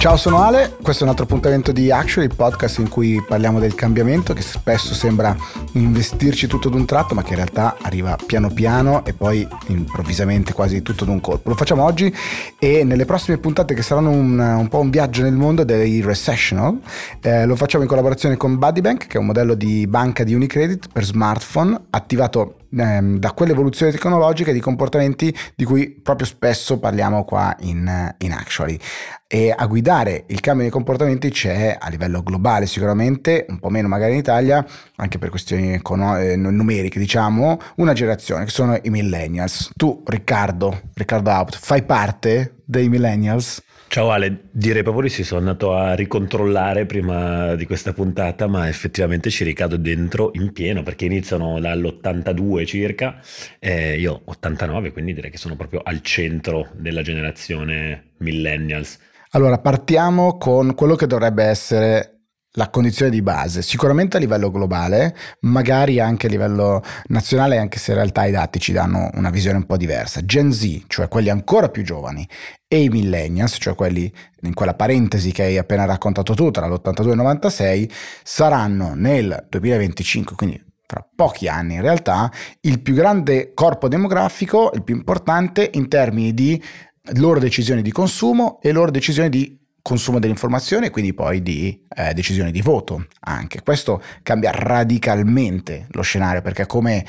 Ciao, sono Ale, questo è un altro appuntamento di Actually, il podcast in cui parliamo del cambiamento che spesso sembra investirci tutto d'un tratto, ma che in realtà arriva piano piano e poi improvvisamente quasi tutto d'un colpo. Lo facciamo oggi e nelle prossime puntate che saranno un, un po' un viaggio nel mondo dei recessional, eh, lo facciamo in collaborazione con Buddybank, che è un modello di banca di Unicredit per smartphone attivato ehm, da quell'evoluzione tecnologica di comportamenti di cui proprio spesso parliamo qua in, in Actually. E a guidare il cambio dei comportamenti c'è a livello globale sicuramente, un po' meno magari in Italia, anche per questioni econo- eh, numeriche diciamo, una generazione che sono i millennials. Tu Riccardo, Riccardo Out, fai parte dei millennials? Ciao Ale, direi proprio di sì, sono andato a ricontrollare prima di questa puntata, ma effettivamente ci ricado dentro in pieno perché iniziano dall'82 circa, e io 89, quindi direi che sono proprio al centro della generazione millennials. Allora, partiamo con quello che dovrebbe essere la condizione di base, sicuramente a livello globale, magari anche a livello nazionale, anche se in realtà i dati ci danno una visione un po' diversa. Gen Z, cioè quelli ancora più giovani, e i millennials, cioè quelli in quella parentesi che hai appena raccontato tu, tra l'82 e il 96, saranno nel 2025, quindi tra pochi anni in realtà, il più grande corpo demografico, il più importante in termini di loro decisioni di consumo e loro decisioni di consumo dell'informazione e quindi poi di eh, decisioni di voto anche. Questo cambia radicalmente lo scenario perché come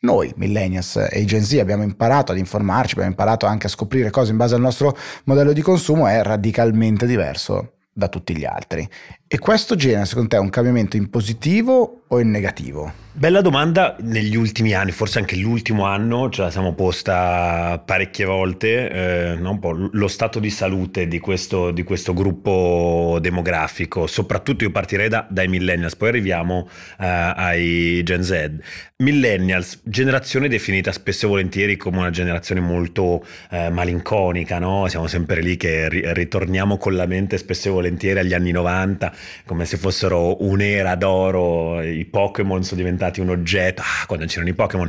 noi millennials e Gen Z abbiamo imparato ad informarci, abbiamo imparato anche a scoprire cose in base al nostro modello di consumo è radicalmente diverso da tutti gli altri. E questo genera secondo te un cambiamento in positivo o in negativo? Bella domanda, negli ultimi anni, forse anche l'ultimo anno ce la siamo posta parecchie volte, eh, no? lo stato di salute di questo, di questo, gruppo demografico, soprattutto io partirei da, dai millennials, poi arriviamo eh, ai Gen Z. Millennials, generazione definita spesso e volentieri come una generazione molto eh, malinconica, no? siamo sempre lì che ri- ritorniamo con la mente spesso e volentieri agli anni 90, come se fossero un'era d'oro, i Pokémon sono diventati un oggetto, ah, quando c'erano i Pokémon.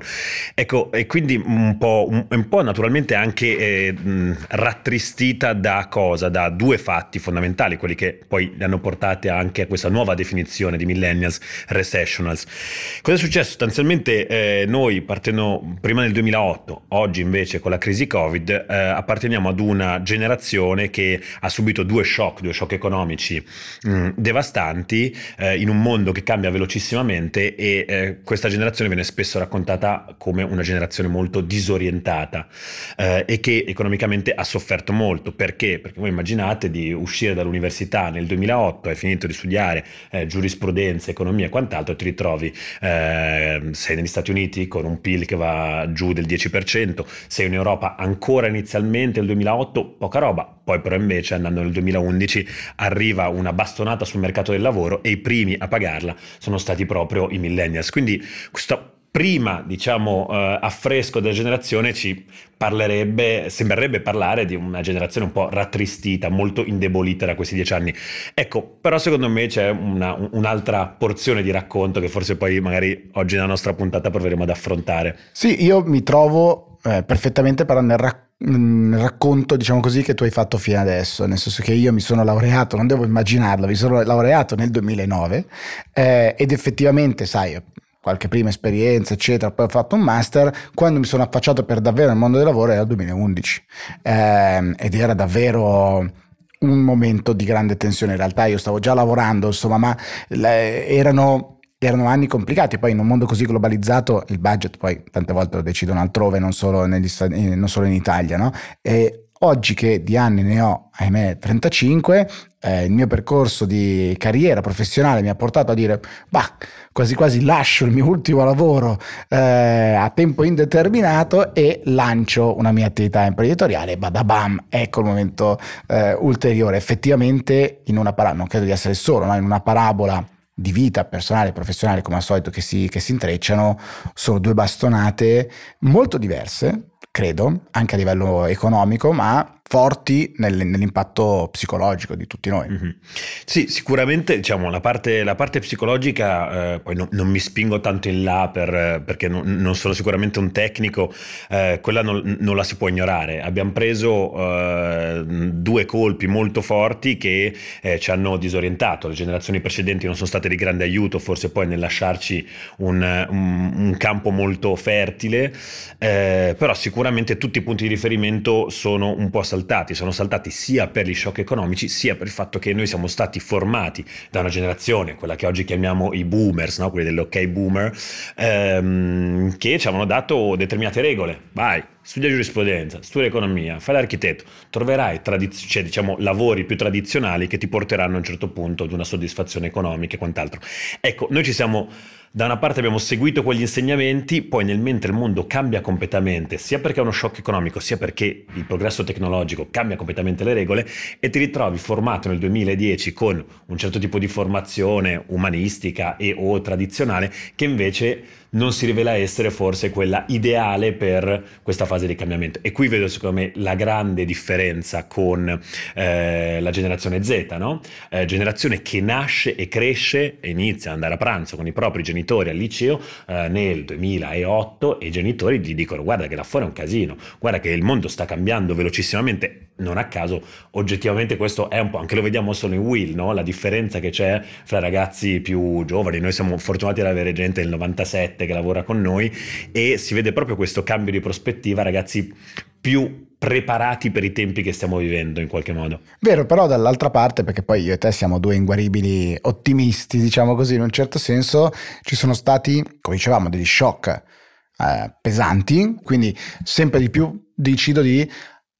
Ecco, e quindi un po', un, un po naturalmente anche eh, rattristita da cosa? Da due fatti fondamentali, quelli che poi li hanno portate anche a questa nuova definizione di millennials, recessionals. Cosa è successo? Sostanzialmente eh, noi partendo prima del 2008, oggi invece con la crisi Covid, eh, apparteniamo ad una generazione che ha subito due shock, due shock economici mh, devastanti eh, in un mondo che cambia velocissimamente e eh, questa generazione viene spesso raccontata come una generazione molto disorientata eh, e che economicamente ha sofferto molto. Perché? Perché voi immaginate di uscire dall'università nel 2008, hai finito di studiare eh, giurisprudenza, economia e quant'altro, ti ritrovi, eh, sei negli Stati Uniti con un PIL che va giù del 10%, sei in Europa ancora inizialmente nel 2008, poca roba, poi però invece andando nel 2011 arriva una bastonata sul mercato del lavoro e i primi a pagarla sono stati proprio i millennials. Quindi questo prima, diciamo, eh, affresco della generazione ci parlerebbe, sembrerebbe parlare di una generazione un po' rattristita, molto indebolita da questi dieci anni. Ecco, però secondo me c'è una, un'altra porzione di racconto che forse poi magari oggi nella nostra puntata proveremo ad affrontare. Sì, io mi trovo eh, perfettamente però nel racconto nel racconto, diciamo così, che tu hai fatto fino adesso, nel senso che io mi sono laureato, non devo immaginarlo, mi sono laureato nel 2009 eh, ed effettivamente, sai, qualche prima esperienza, eccetera, poi ho fatto un master, quando mi sono affacciato per davvero nel mondo del lavoro era il 2011 eh, ed era davvero un momento di grande tensione, in realtà io stavo già lavorando, insomma, ma erano erano anni complicati, poi in un mondo così globalizzato il budget poi tante volte lo decidono altrove, non solo, negli, non solo in Italia, no? E oggi che di anni ne ho, ahimè, 35, eh, il mio percorso di carriera professionale mi ha portato a dire, bah, quasi quasi lascio il mio ultimo lavoro eh, a tempo indeterminato e lancio una mia attività imprenditoriale, badabam, ecco il momento eh, ulteriore. Effettivamente in una parabola, non credo di essere solo, no? in una parabola di vita personale e professionale come al solito che si, che si intrecciano sono due bastonate molto diverse credo anche a livello economico ma forti nel, nell'impatto psicologico di tutti noi. Mm-hmm. Sì, sicuramente diciamo, la, parte, la parte psicologica, eh, poi no, non mi spingo tanto in là per, perché non, non, sono sicuramente un tecnico, eh, quella non, non, la si può ignorare. Abbiamo preso eh, due colpi molto forti che eh, ci hanno disorientato, le generazioni precedenti non sono state di grande aiuto, forse poi nel lasciarci un, un, un campo molto fertile, eh, però sicuramente tutti i punti di riferimento sono un po' saltati saltati, sono saltati sia per gli shock economici sia per il fatto che noi siamo stati formati da una generazione, quella che oggi chiamiamo i boomers, no? quelli dell'ok boomer, ehm, che ci avevano dato determinate regole. Vai, studia giurisprudenza, studia economia, fai l'architetto, troverai tradiz- cioè, diciamo, lavori più tradizionali che ti porteranno a un certo punto ad una soddisfazione economica e quant'altro. Ecco, noi ci siamo da una parte abbiamo seguito quegli insegnamenti, poi nel mentre il mondo cambia completamente, sia perché è uno shock economico, sia perché il progresso tecnologico cambia completamente le regole, e ti ritrovi formato nel 2010 con un certo tipo di formazione umanistica e o tradizionale che invece non si rivela essere forse quella ideale per questa fase di cambiamento. E qui vedo secondo me la grande differenza con eh, la generazione Z, no? eh, generazione che nasce e cresce e inizia ad andare a pranzo con i propri genitori al liceo eh, nel 2008 e i genitori gli dicono guarda che là fuori è un casino, guarda che il mondo sta cambiando velocissimamente, non a caso oggettivamente questo è un po', anche lo vediamo solo in Will, no? la differenza che c'è fra ragazzi più giovani, noi siamo fortunati ad avere gente del 97 gente che lavora con noi e si vede proprio questo cambio di prospettiva, ragazzi più preparati per i tempi che stiamo vivendo in qualche modo. Vero, però dall'altra parte, perché poi io e te siamo due inguaribili ottimisti, diciamo così, in un certo senso ci sono stati, come dicevamo, degli shock eh, pesanti, quindi sempre di più decido di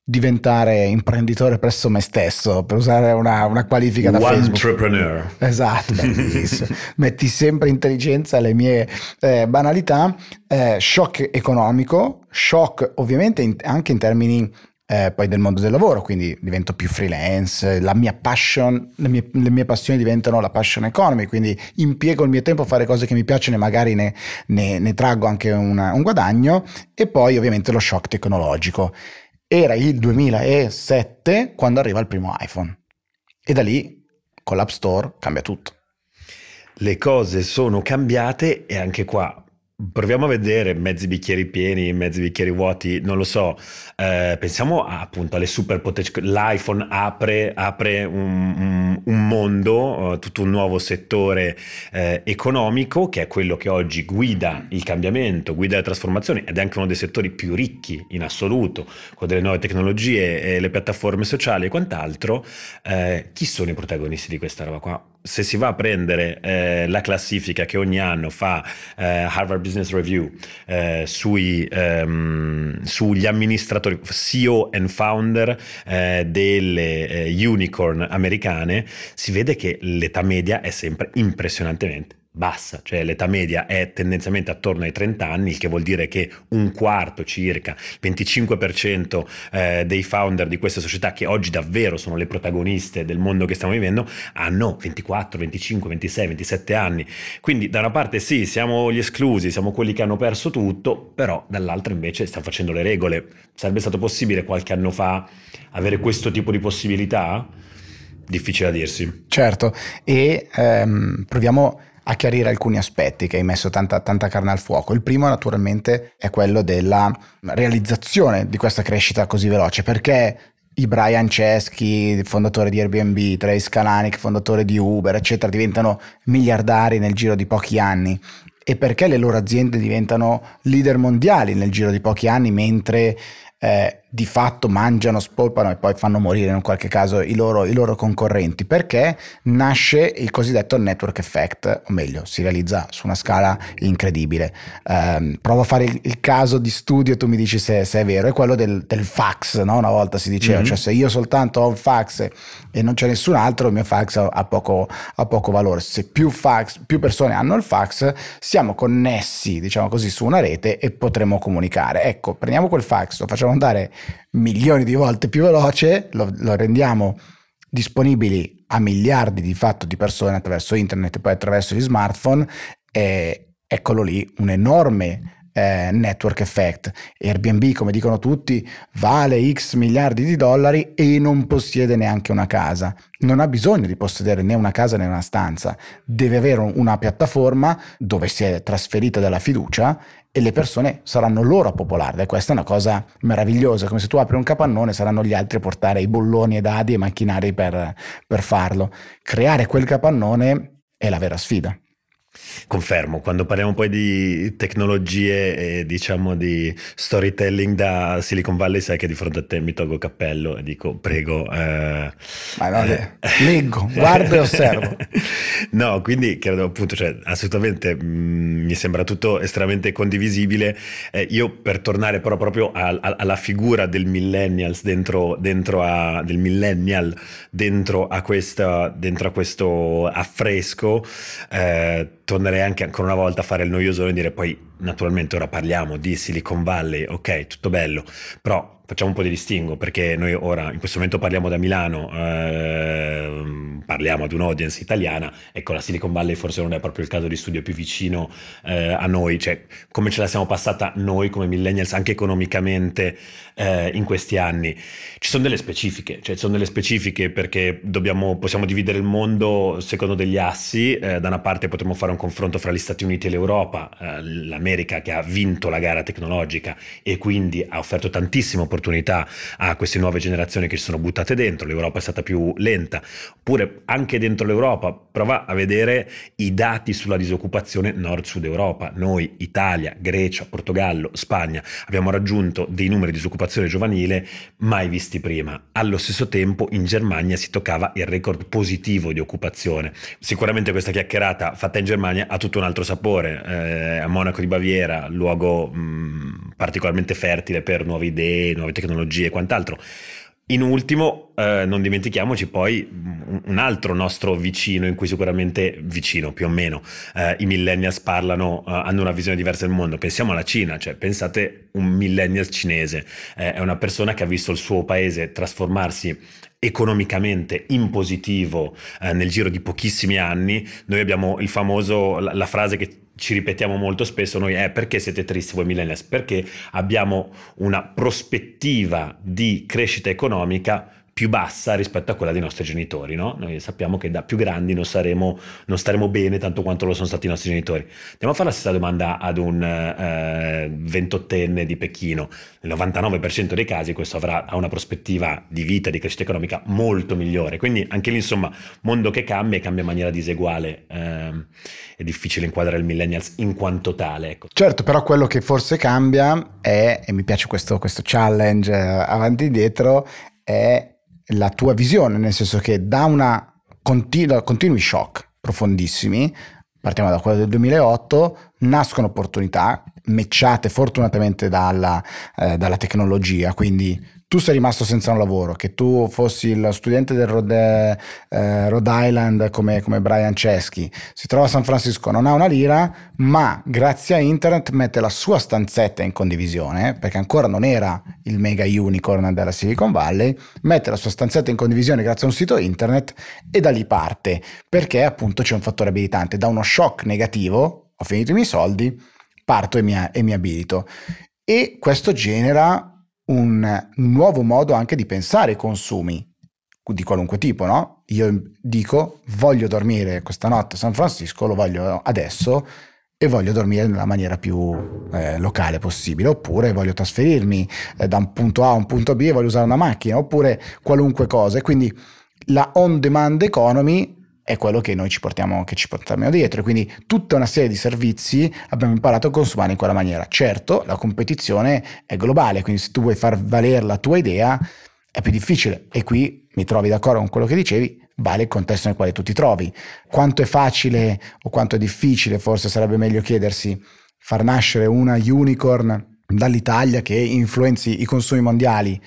diventare imprenditore presso me stesso, per usare una, una qualifica da One Facebook. Entrepreneur. Esatto, metti sempre intelligenza alle mie eh, banalità, eh, shock economico, shock ovviamente in, anche in termini eh, poi del mondo del lavoro, quindi divento più freelance, la mia passion, le mie, le mie, passioni diventano la passion economy, quindi impiego il mio tempo a fare cose che mi piacciono e magari ne, ne, ne traggo anche una, un guadagno e poi ovviamente lo shock tecnologico era il 2007 quando arriva il primo iPhone. E da lì, con l'App Store, cambia tutto. Le cose sono cambiate e anche qua Proviamo a vedere mezzi bicchieri pieni, mezzi bicchieri vuoti, non lo so. Eh, pensiamo a, appunto alle superpotenze. L'iPhone apre, apre un, un, un, mondo, uh, tutto un nuovo settore eh, economico che è quello che oggi guida il cambiamento, guida le trasformazioni ed è anche uno dei settori più ricchi in assoluto con delle nuove tecnologie e le piattaforme sociali e quant'altro. Eh, chi sono i protagonisti di questa roba qua? Se si va a prendere eh, la classifica che ogni anno fa eh, Harvard Business Review eh, sui, ehm, sugli amministratori, CEO and founder eh, delle eh, unicorn americane, si vede che l'età media è sempre impressionantemente bassa, cioè l'età media è tendenzialmente attorno ai 30 anni, il che vuol dire che un quarto circa, 25% eh, dei founder di queste società che oggi davvero sono le protagoniste del mondo che stiamo vivendo hanno 24, 25, 26, 27 anni. Quindi da una parte sì, siamo gli esclusi, siamo quelli che hanno perso tutto, però dall'altra invece stiamo facendo le regole. Sarebbe stato possibile qualche anno fa avere questo tipo di possibilità? Difficile da dirsi. Certo, e ehm, proviamo a chiarire alcuni aspetti che hai messo tanta, tanta carne al fuoco. Il primo naturalmente è quello della realizzazione di questa crescita così veloce, perché i Brian Chesky, fondatore di Airbnb, Trace Kalanick, fondatore di Uber, eccetera, diventano miliardari nel giro di pochi anni e perché le loro aziende diventano leader mondiali nel giro di pochi anni, mentre eh, di fatto mangiano, spolpano e poi fanno morire in qualche caso i loro, i loro, concorrenti, perché nasce il cosiddetto network effect, o meglio, si realizza su una scala incredibile. Eh, provo a fare il, il, caso di studio, tu mi dici se, se è vero, è quello del, del fax, no? una volta si diceva, mm-hmm. cioè se io soltanto ho un fax e non c'è nessun altro, il mio fax ha poco, ha poco valore. Se più, fax, più persone hanno il fax, siamo connessi, diciamo così, su una rete e potremo comunicare. Ecco, prendiamo quel fax, lo facciamo andare milioni di volte più veloce, lo, lo rendiamo disponibili a miliardi di fatto di persone attraverso internet e poi attraverso gli smartphone, e eccolo lì un enorme eh, network effect. Airbnb, come dicono tutti, vale X miliardi di dollari e non possiede neanche una casa. Non ha bisogno di possedere né una casa né una stanza, deve avere una piattaforma dove si è trasferita della fiducia e le persone saranno loro a popolarla e questa è una cosa meravigliosa, come se tu apri un capannone saranno gli altri a portare i bolloni e dadi e macchinari per, per farlo. Creare quel capannone è la vera sfida. Confermo, quando parliamo poi di tecnologie e diciamo di storytelling da Silicon Valley, sai che di fronte a te mi tolgo cappello e dico prego. Eh, no, eh, leggo, guardo e osservo. no, quindi credo appunto, cioè, assolutamente mh, mm, mi sembra tutto estremamente condivisibile. Eh, io per tornare però proprio a, a, alla figura del millennials dentro, dentro a, del millennial dentro a, questa, dentro a questo affresco, eh, tornerei anche ancora una volta a fare il noioso e dire poi naturalmente ora parliamo di Silicon Valley, ok, tutto bello, però facciamo un po' di distingo perché noi ora in questo momento parliamo da Milano, eh, parliamo ad un'audience italiana, ecco la Silicon Valley forse non è proprio il caso di studio più vicino eh, a noi, cioè come ce la siamo passata noi come millennials anche economicamente eh, in questi anni. Ci sono delle specifiche, cioè ci sono delle specifiche perché dobbiamo, possiamo dividere il mondo secondo degli assi, eh, da una parte potremmo fare un confronto fra gli Stati Uniti e l'Europa, eh, l'America che ha vinto la gara tecnologica e quindi ha offerto tantissime opportunità a queste nuove generazioni che si sono buttate dentro, l'Europa è stata più lenta, oppure anche dentro l'Europa, prova a vedere i dati sulla disoccupazione nord-sud Europa, noi Italia, Grecia, Portogallo, Spagna abbiamo raggiunto dei numeri di disoccupazione giovanile mai visti prima, allo stesso tempo in Germania si toccava il record positivo di occupazione, sicuramente questa chiacchierata fatta in Germania ha tutto un altro sapore, eh, a Monaco di Baviera, luogo mh, particolarmente fertile per nuove idee, nuove tecnologie e quant'altro. In ultimo, eh, non dimentichiamoci poi un altro nostro vicino, in cui sicuramente vicino più o meno eh, i millennials parlano, eh, hanno una visione diversa del mondo. Pensiamo alla Cina, cioè pensate un millennial cinese, eh, è una persona che ha visto il suo paese trasformarsi economicamente in positivo eh, nel giro di pochissimi anni. Noi abbiamo il famoso, la, la frase che ci ripetiamo molto spesso noi è perché siete tristi voi millennials? Perché abbiamo una prospettiva di crescita economica più bassa rispetto a quella dei nostri genitori, no? Noi sappiamo che da più grandi non, saremo, non staremo bene tanto quanto lo sono stati i nostri genitori. Andiamo a fare la stessa domanda ad un eh, 28enne di Pechino. Nel 99% dei casi questo avrà una prospettiva di vita, di crescita economica molto migliore. Quindi anche lì, insomma, mondo che cambia e cambia in maniera diseguale. Eh, è difficile inquadrare il millennials in quanto tale. Ecco. Certo, però quello che forse cambia è, e mi piace questo, questo challenge eh, avanti e dietro, è la tua visione, nel senso che da una continua, continui shock profondissimi, partiamo da quello del 2008, nascono opportunità mecciate fortunatamente dalla, eh, dalla tecnologia, quindi tu sei rimasto senza un lavoro, che tu fossi il studente del Rhode, eh, Rhode Island come, come, Brian Chesky, si trova a San Francisco, non ha una lira, ma grazie a internet mette la sua stanzetta in condivisione, perché ancora non era il mega unicorn della Silicon Valley, mette la sua stanzetta in condivisione grazie a un sito internet e da lì parte, perché appunto c'è un fattore abilitante, da uno shock negativo, ho finito i miei soldi, parto e mi, e mi abilito. E questo genera un nuovo modo anche di pensare i consumi di qualunque tipo, no? Io dico voglio dormire questa notte a San Francisco, lo voglio adesso e voglio dormire nella maniera più eh, locale possibile, oppure voglio trasferirmi eh, da un punto A a un punto B e voglio usare una macchina, oppure qualunque cosa. E quindi la on demand economy è quello che noi ci portiamo, che ci portiamo dietro. Quindi tutta una serie di servizi abbiamo imparato a consumare in quella maniera. Certo, la competizione è globale, quindi se tu vuoi far valere la tua idea è più difficile. E qui mi trovi d'accordo con quello che dicevi, vale il contesto nel quale tu ti trovi. Quanto è facile o quanto è difficile, forse sarebbe meglio chiedersi, far nascere una unicorn dall'Italia che influenzi i consumi mondiali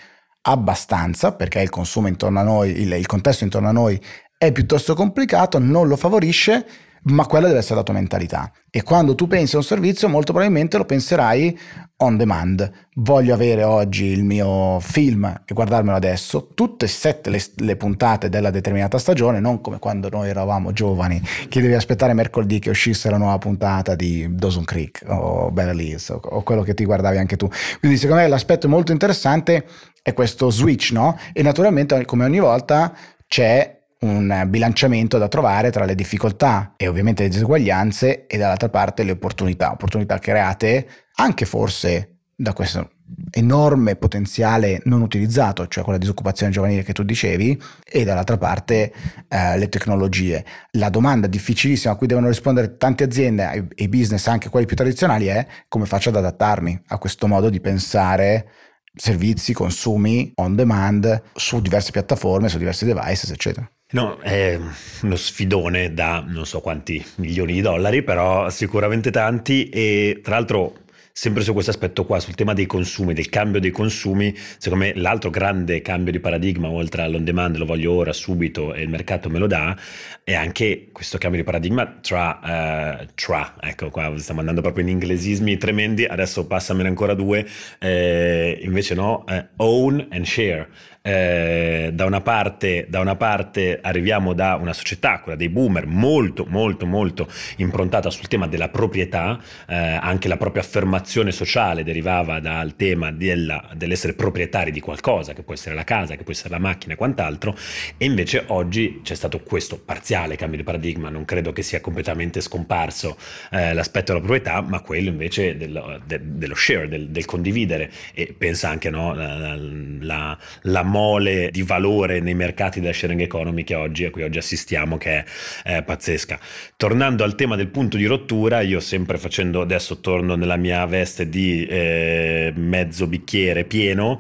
abbastanza, perché il consumo intorno a noi, il, il contesto intorno a noi è piuttosto complicato, non lo favorisce, ma quella deve essere la tua mentalità. E quando tu pensi a un servizio, molto probabilmente lo penserai on demand. Voglio avere oggi il mio film e guardarmelo adesso, tutte e sette le, le, puntate della determinata stagione, non come quando noi eravamo giovani, che devi aspettare mercoledì che uscisse la nuova puntata di Dawson Creek o Beverly Hills o, o quello che ti guardavi anche tu. Quindi secondo me l'aspetto molto interessante è questo switch, no? E naturalmente come ogni volta c'è un bilanciamento da trovare tra le difficoltà e ovviamente le diseguaglianze e dall'altra parte le opportunità, opportunità create anche forse da questo enorme potenziale non utilizzato, cioè quella disoccupazione giovanile che tu dicevi, e dall'altra parte eh, le tecnologie. La domanda difficilissima a cui devono rispondere tante aziende e business, anche quelli più tradizionali, è come faccio ad adattarmi a questo modo di pensare servizi, consumi on demand su diverse piattaforme, su diversi devices, eccetera. No, è uno sfidone da non so quanti milioni di dollari, però sicuramente tanti e tra l'altro sempre su questo aspetto qua, sul tema dei consumi, del cambio dei consumi, secondo me l'altro grande cambio di paradigma, oltre all'on demand, lo voglio ora, subito, e il mercato me lo dà, è anche questo cambio di paradigma tra, uh, tra ecco qua stiamo andando proprio in inglesismi tremendi, adesso passamene ancora due, eh, invece no, eh, own and share. Eh, da, una parte, da, una parte, arriviamo da una società, quella dei boomer, molto, molto, molto improntata sul tema della proprietà, eh, anche la propria affermazione sociale derivava dal tema della, dell'essere proprietari di qualcosa, che può essere la casa, che può essere la macchina e quant'altro, e invece oggi c'è stato questo parziale cambio di paradigma, non credo che sia completamente scomparso eh, l'aspetto della proprietà, ma quello invece dello, de, dello share, del, del, condividere, e pensa anche no, la, la, la mole di valore nei mercati della sharing economy che oggi, a cui oggi assistiamo, che è, è pazzesca. Tornando al tema del punto di rottura, io sempre facendo, adesso torno nella mia veste di eh, mezzo bicchiere pieno,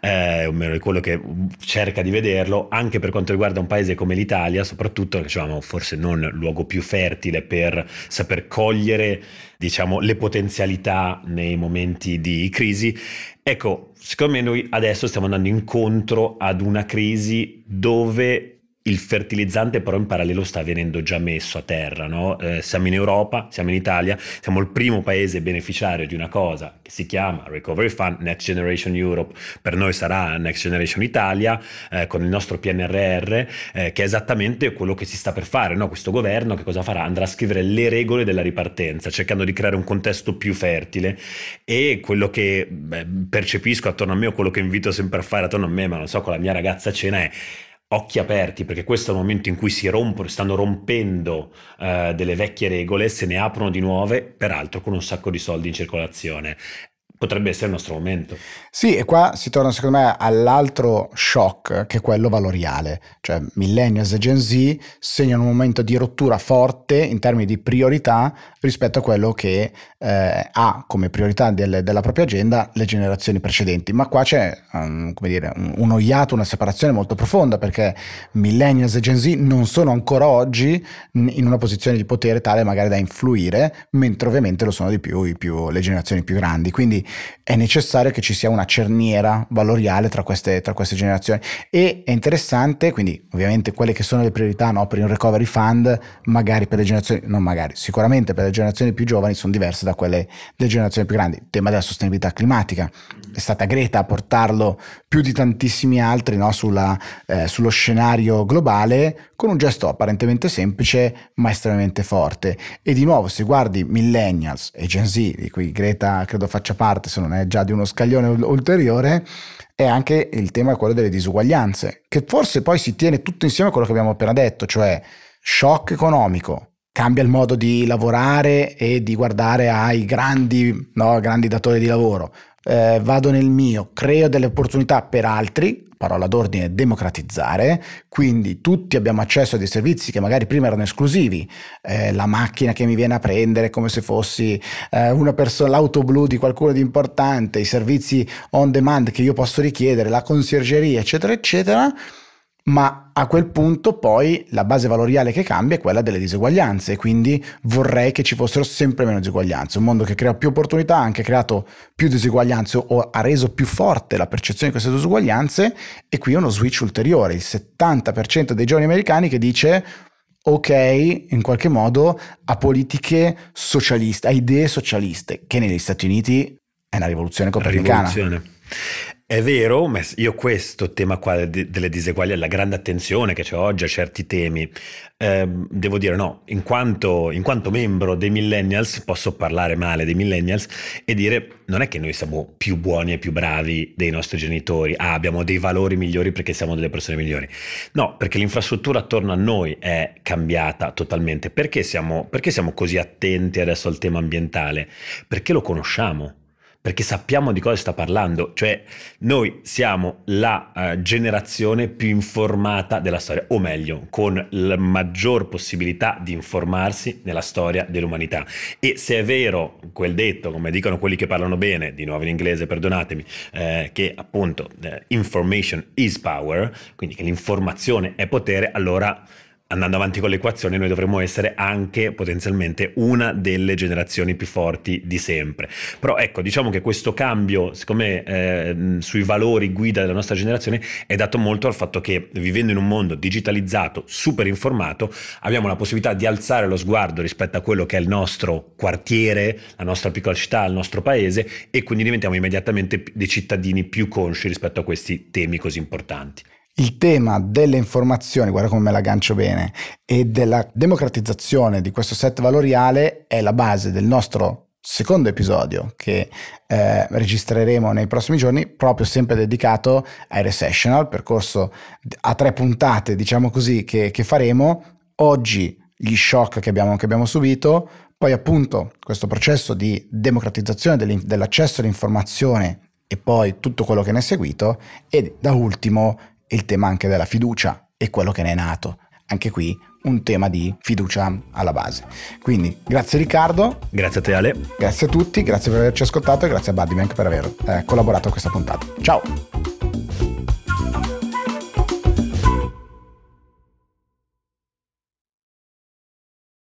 eh, o meno quello che cerca di vederlo, anche per quanto riguarda un paese come l'Italia, soprattutto, diciamo, forse non luogo più fertile per saper cogliere diciamo, le potenzialità nei momenti di crisi. Ecco, secondo me noi adesso stiamo andando incontro ad una crisi dove il fertilizzante però in parallelo sta venendo già messo a terra, no? eh, siamo in Europa, siamo in Italia, siamo il primo paese beneficiario di una cosa che si chiama Recovery Fund, Next Generation Europe, per noi sarà Next Generation Italia, eh, con il nostro PNRR, eh, che è esattamente quello che si sta per fare, no? questo governo che cosa farà? Andrà a scrivere le regole della ripartenza, cercando di creare un contesto più fertile e quello che beh, percepisco attorno a me o quello che invito sempre a fare attorno a me, ma non so, con la mia ragazza a cena è occhi aperti perché questo è il momento in cui si rompono, stanno rompendo uh, delle vecchie regole, se ne aprono di nuove, peraltro con un sacco di soldi in circolazione potrebbe essere il nostro momento. Sì, e qua si torna secondo me all'altro shock che è quello valoriale, cioè millennials e Gen Z segnano un momento di rottura forte in termini di priorità rispetto a quello che eh, ha come priorità del, della propria agenda le generazioni precedenti, ma qua c'è um, come dire, un, uno iato, una separazione molto profonda perché millennials e Gen Z non sono ancora oggi in una posizione di potere tale magari da influire, mentre ovviamente lo sono di più, più le generazioni più grandi, quindi è necessario che ci sia una cerniera valoriale tra queste, tra queste generazioni e è interessante, quindi ovviamente quelle che sono le priorità no, per il recovery fund, magari per le generazioni, non magari, sicuramente per le generazioni più giovani sono diverse da quelle delle generazioni più grandi. Il tema della sostenibilità climatica, è stata Greta a portarlo più di tantissimi altri no, sulla, eh, sullo scenario globale con un gesto apparentemente semplice ma estremamente forte. E di nuovo, se guardi millennials e Gen Z, di cui Greta credo faccia parte, se non è già di uno scaglione ulteriore, è anche il tema quello delle disuguaglianze, che forse poi si tiene tutto insieme a quello che abbiamo appena detto, cioè shock economico, cambia il modo di lavorare e di guardare ai grandi, no, grandi datori di lavoro. Eh, vado nel mio, creo delle opportunità per altri, parola d'ordine democratizzare, quindi tutti abbiamo accesso a dei servizi che magari prima erano esclusivi, eh, la macchina che mi viene a prendere come se fossi eh, una persona, l'auto blu di qualcuno di importante, i servizi on demand che io posso richiedere, la conciergeria, eccetera, eccetera ma a quel punto poi la base valoriale che cambia è quella delle diseguaglianze, quindi vorrei che ci fossero sempre meno diseguaglianze. Un mondo che crea più opportunità ha anche creato più diseguaglianze o ha reso più forte la percezione di queste diseguaglianze e qui uno switch ulteriore, il 70% dei giovani americani che dice ok in qualche modo a politiche socialiste, a idee socialiste, che negli Stati Uniti è una rivoluzione copernicana. Rivoluzione. È vero, ma io questo tema qua delle diseguaglianze, la grande attenzione che c'è oggi a certi temi, eh, devo dire no, in quanto, in quanto, membro dei millennials posso parlare male dei millennials e dire non è che noi siamo più buoni e più bravi dei nostri genitori, ah abbiamo dei valori migliori perché siamo delle persone migliori, no, perché l'infrastruttura attorno a noi è cambiata totalmente, perché siamo, perché siamo così attenti adesso al tema ambientale? Perché lo conosciamo perché sappiamo di cosa sta parlando, cioè noi siamo la uh, generazione più informata della storia, o meglio, con la maggior possibilità di informarsi nella storia dell'umanità. E se è vero quel detto, come dicono quelli che parlano bene, di nuovo in inglese, perdonatemi, eh, che appunto eh, information is power, quindi che l'informazione è potere, allora andando avanti con l'equazione, noi dovremmo essere anche potenzialmente una delle generazioni più forti di sempre. Però ecco, diciamo che questo cambio, siccome eh, sui valori guida della nostra generazione, è dato molto al fatto che vivendo in un mondo digitalizzato, super informato, abbiamo la possibilità di alzare lo sguardo rispetto a quello che è il nostro quartiere, la nostra piccola città, il nostro paese e quindi diventiamo immediatamente dei cittadini più consci rispetto a questi temi così importanti il tema delle informazioni, guarda come me la gancio bene, e della democratizzazione di questo set valoriale è la base del nostro secondo episodio che eh, registreremo nei prossimi giorni, proprio sempre dedicato ai recessional, percorso a tre puntate, diciamo così, che, che faremo. Oggi gli shock che abbiamo, che abbiamo subito, poi appunto questo processo di democratizzazione dell'accesso all'informazione e poi tutto quello che ne è seguito e da ultimo il tema anche della fiducia e quello che ne è nato. Anche qui un tema di fiducia alla base. Quindi grazie Riccardo. Grazie a te Ale. Grazie a tutti, grazie per averci ascoltato e grazie a Buddybank per aver eh, collaborato a questa puntata. Ciao!